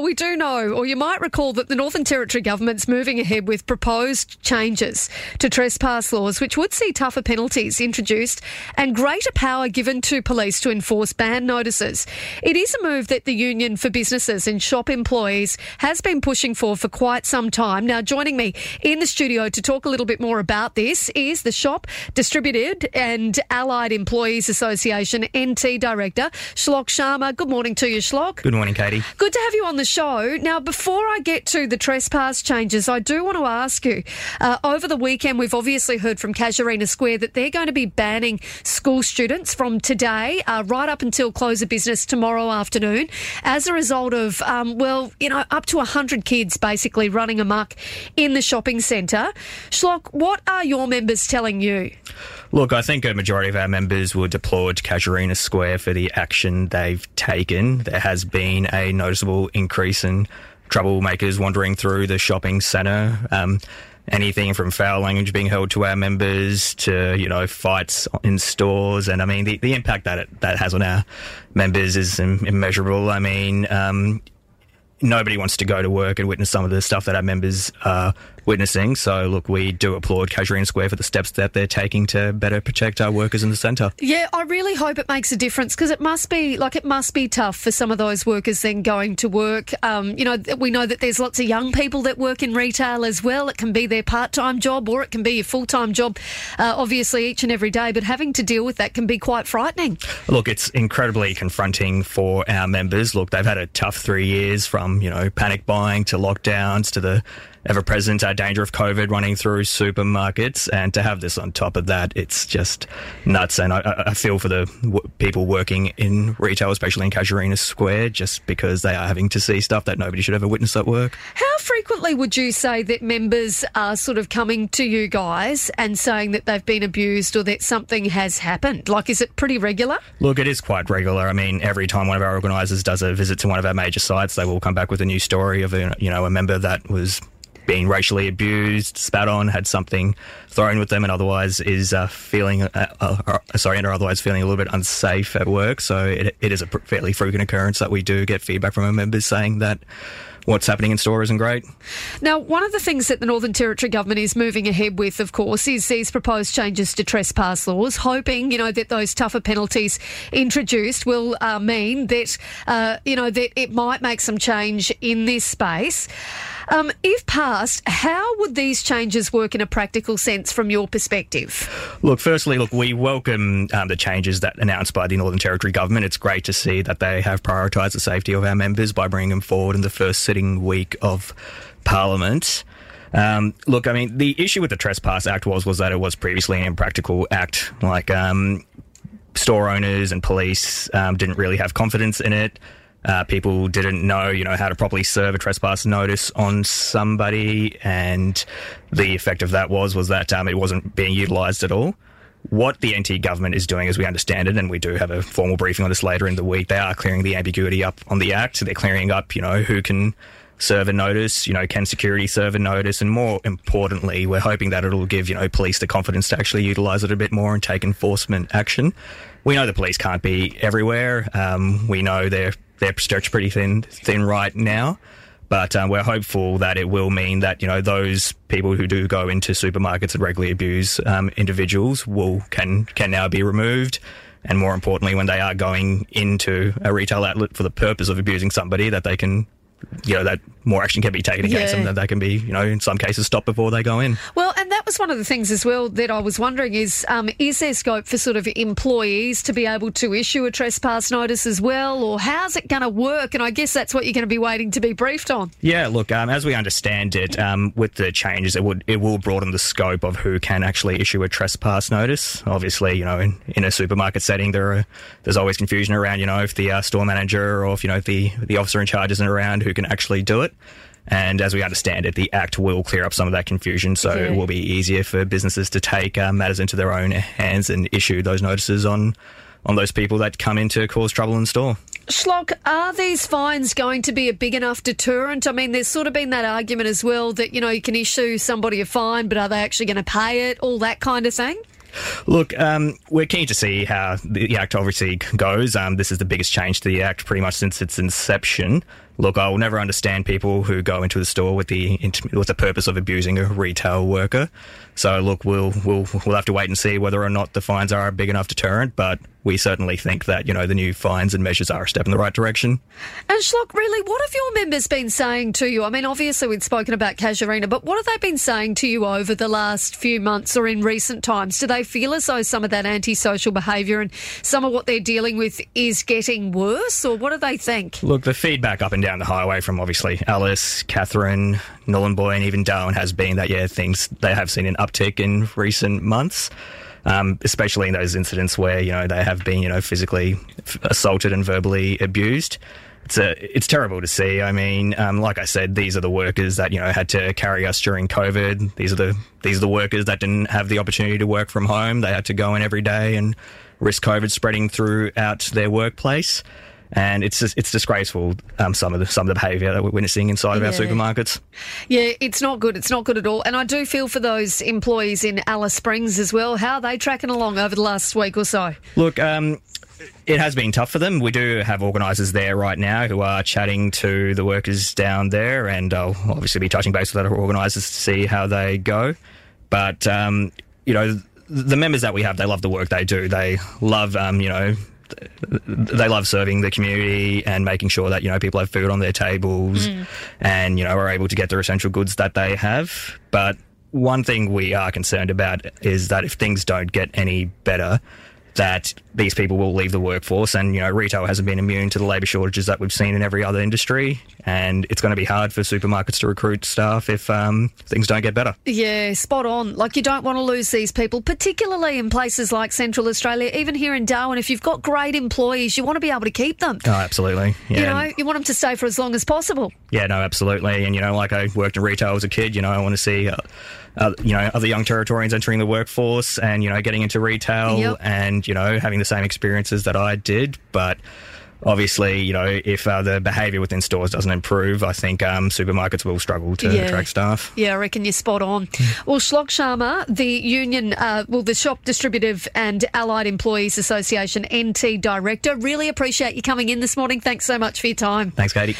We do know, or you might recall, that the Northern Territory government's moving ahead with proposed changes to trespass laws, which would see tougher penalties introduced and greater power given to police to enforce ban notices. It is a move that the Union for Businesses and Shop Employees has been pushing for for quite some time. Now, joining me in the studio to talk a little bit more about this is the Shop Distributive and Allied Employees Association NT Director, Shlok Sharma. Good morning to you, Shlok. Good morning, Katie. Good to have you on the show. Now, before I get to the trespass changes, I do want to ask you uh, over the weekend, we've obviously heard from Casuarina Square that they're going to be banning school students from today uh, right up until close of business tomorrow afternoon as a result of, um, well, you know, up to 100 kids basically running amok in the shopping centre. Shlok, what are your members telling you? Look, I think a majority of our members will applaud Casuarina Square for the action they've taken. There has been a noticeable increase in troublemakers wandering through the shopping centre. Um, anything from foul language being held to our members to you know fights in stores, and I mean the, the impact that it, that has on our members is Im- immeasurable. I mean. Um, nobody wants to go to work and witness some of the stuff that our members are witnessing. So, look, we do applaud Casuarina Square for the steps that they're taking to better protect our workers in the centre. Yeah, I really hope it makes a difference because it must be like it must be tough for some of those workers then going to work. Um, you know, we know that there's lots of young people that work in retail as well. It can be their part time job or it can be a full time job, uh, obviously, each and every day. But having to deal with that can be quite frightening. Look, it's incredibly confronting for our members. Look, they've had a tough three years from, you know, panic buying to lockdowns to the ever present uh, danger of COVID running through supermarkets. And to have this on top of that, it's just nuts. And I, I feel for the w- people working in retail, especially in Casuarina Square, just because they are having to see stuff that nobody should ever witness at work. How frequently would you say that members are sort of coming to you guys and saying that they've been abused or that something has happened? Like, is it pretty regular? Look, it is quite regular. I mean, every time one of our organisers does a visit to one of our major sites, they will come back with a new story of a, you know a member that was being racially abused, spat on, had something thrown with them, and otherwise is uh, feeling uh, uh, sorry, and are otherwise feeling a little bit unsafe at work. So it, it is a fairly frequent occurrence that we do get feedback from our members saying that what's happening in store isn't great. Now, one of the things that the Northern Territory government is moving ahead with, of course, is these proposed changes to trespass laws, hoping, you know, that those tougher penalties introduced will uh, mean that, uh, you know, that it might make some change in this space. Um, if passed, how would these changes work in a practical sense from your perspective? Look, firstly, look, we welcome um, the changes that announced by the Northern Territory government. It's great to see that they have prioritised the safety of our members by bringing them forward in the first sitting week of Parliament. Um, look, I mean, the issue with the Trespass Act was was that it was previously an impractical act. Like um, store owners and police um, didn't really have confidence in it. Uh, people didn't know, you know, how to properly serve a trespass notice on somebody, and the effect of that was was that um, it wasn't being utilised at all. What the NT government is doing, as we understand it, and we do have a formal briefing on this later in the week, they are clearing the ambiguity up on the act. They're clearing up, you know, who can serve a notice, you know, can security serve a notice, and more importantly, we're hoping that it'll give, you know, police the confidence to actually utilise it a bit more and take enforcement action. We know the police can't be everywhere. Um, we know they're they're stretched pretty thin thin right now. But um, we're hopeful that it will mean that you know those people who do go into supermarkets and regularly abuse um, individuals will can can now be removed, and more importantly, when they are going into a retail outlet for the purpose of abusing somebody, that they can you know that more action can be taken against Yeah. them that they can be you know in some cases stopped before they go in Well, and was one of the things as well that I was wondering is um, is there scope for sort of employees to be able to issue a trespass notice as well, or how's it going to work? And I guess that's what you're going to be waiting to be briefed on. Yeah, look, um, as we understand it, um, with the changes, it would it will broaden the scope of who can actually issue a trespass notice. Obviously, you know, in, in a supermarket setting, there are there's always confusion around, you know, if the uh, store manager or if you know the the officer in charge isn't around, who can actually do it. And as we understand it, the Act will clear up some of that confusion, so Yeah. it will be easier for businesses to take uh, matters into their own hands and issue those notices on on those people that come in to cause trouble in store. Shlok, are these fines going to be a big enough deterrent? I mean, there's sort of been that argument as well that, you know, you can issue somebody a fine, but are they actually going to pay it? All that kind of thing? Look, um, we're keen to see how the, Act obviously goes. Um, this is the biggest change to the Act pretty much since its inception. Look, I will never understand people who go into the store with the with the purpose of abusing a retail worker. So, look, we'll we'll we'll have to wait and see whether or not the fines are a big enough deterrent. But we certainly think that you know the new fines and measures are a step in the right direction. And Shlok, really, what have your members been saying to you? I mean, obviously we've spoken about Casuarina, but what have they been saying to you over the last few months or in recent times? Do they feel as though some of that antisocial behaviour and some of what they're dealing with is getting worse, or what do they think? Look, the feedback up and down the highway from obviously Alice, Katherine, Nhulunbuy, and even Darwin has been that yeah, things they have seen an uptick in recent months um, especially in those incidents where you know they have been you know physically assaulted and verbally abused. It's a, it's terrible to see. I mean, um, like I said, these are the workers that you know had to carry us during COVID. These are the these are the workers that didn't have the opportunity to work from home. They had to go in every day and risk COVID spreading throughout their workplace and it's just, it's disgraceful. Um, some of the some of the behaviour that we're witnessing inside of our supermarkets. Yeah, it's not good. It's not good at all. And I do feel for those employees in Alice Springs as well. How are they tracking along over the last week or so? Look, um, it has been tough for them. We do have organisers there right now who are chatting to the workers down there, and I'll obviously be touching base with other organisers to see how they go. But um, you know, the members that we have, they love the work they do. They love, um, you know, they love serving the community and making sure that you know people have food on their tables mm. and you know are able to get their essential goods that they have. But one thing we are concerned about is that if things don't get any better, that these people will leave the workforce. And, you know, retail hasn't been immune to the labour shortages that we've seen in every other industry. And it's going to be hard for supermarkets to recruit staff if um, things don't get better. Yeah, spot on. Like, you don't want to lose these people, particularly in places like Central Australia, even here in Darwin. If you've got great employees, you want to be able to keep them. Oh, absolutely. Yeah. You know, you want them to stay for as long as possible. Yeah, no, absolutely. And, you know, like I worked in retail as a kid, you know, I want to see. Uh, uh, you know, other young Territorians entering the workforce and, you know, getting into retail yep. And, you know, having the same experiences that I did. But obviously, you know, if uh, the behaviour within stores doesn't improve, I think um, supermarkets will struggle to yeah. attract staff. Yeah, I reckon you're spot on. well, Shlok Sharma, the union, uh, well, the Shop Distributive and Allied Employees Association NT Director, really appreciate you coming in this morning. Thanks so much for your time. Thanks, Katie.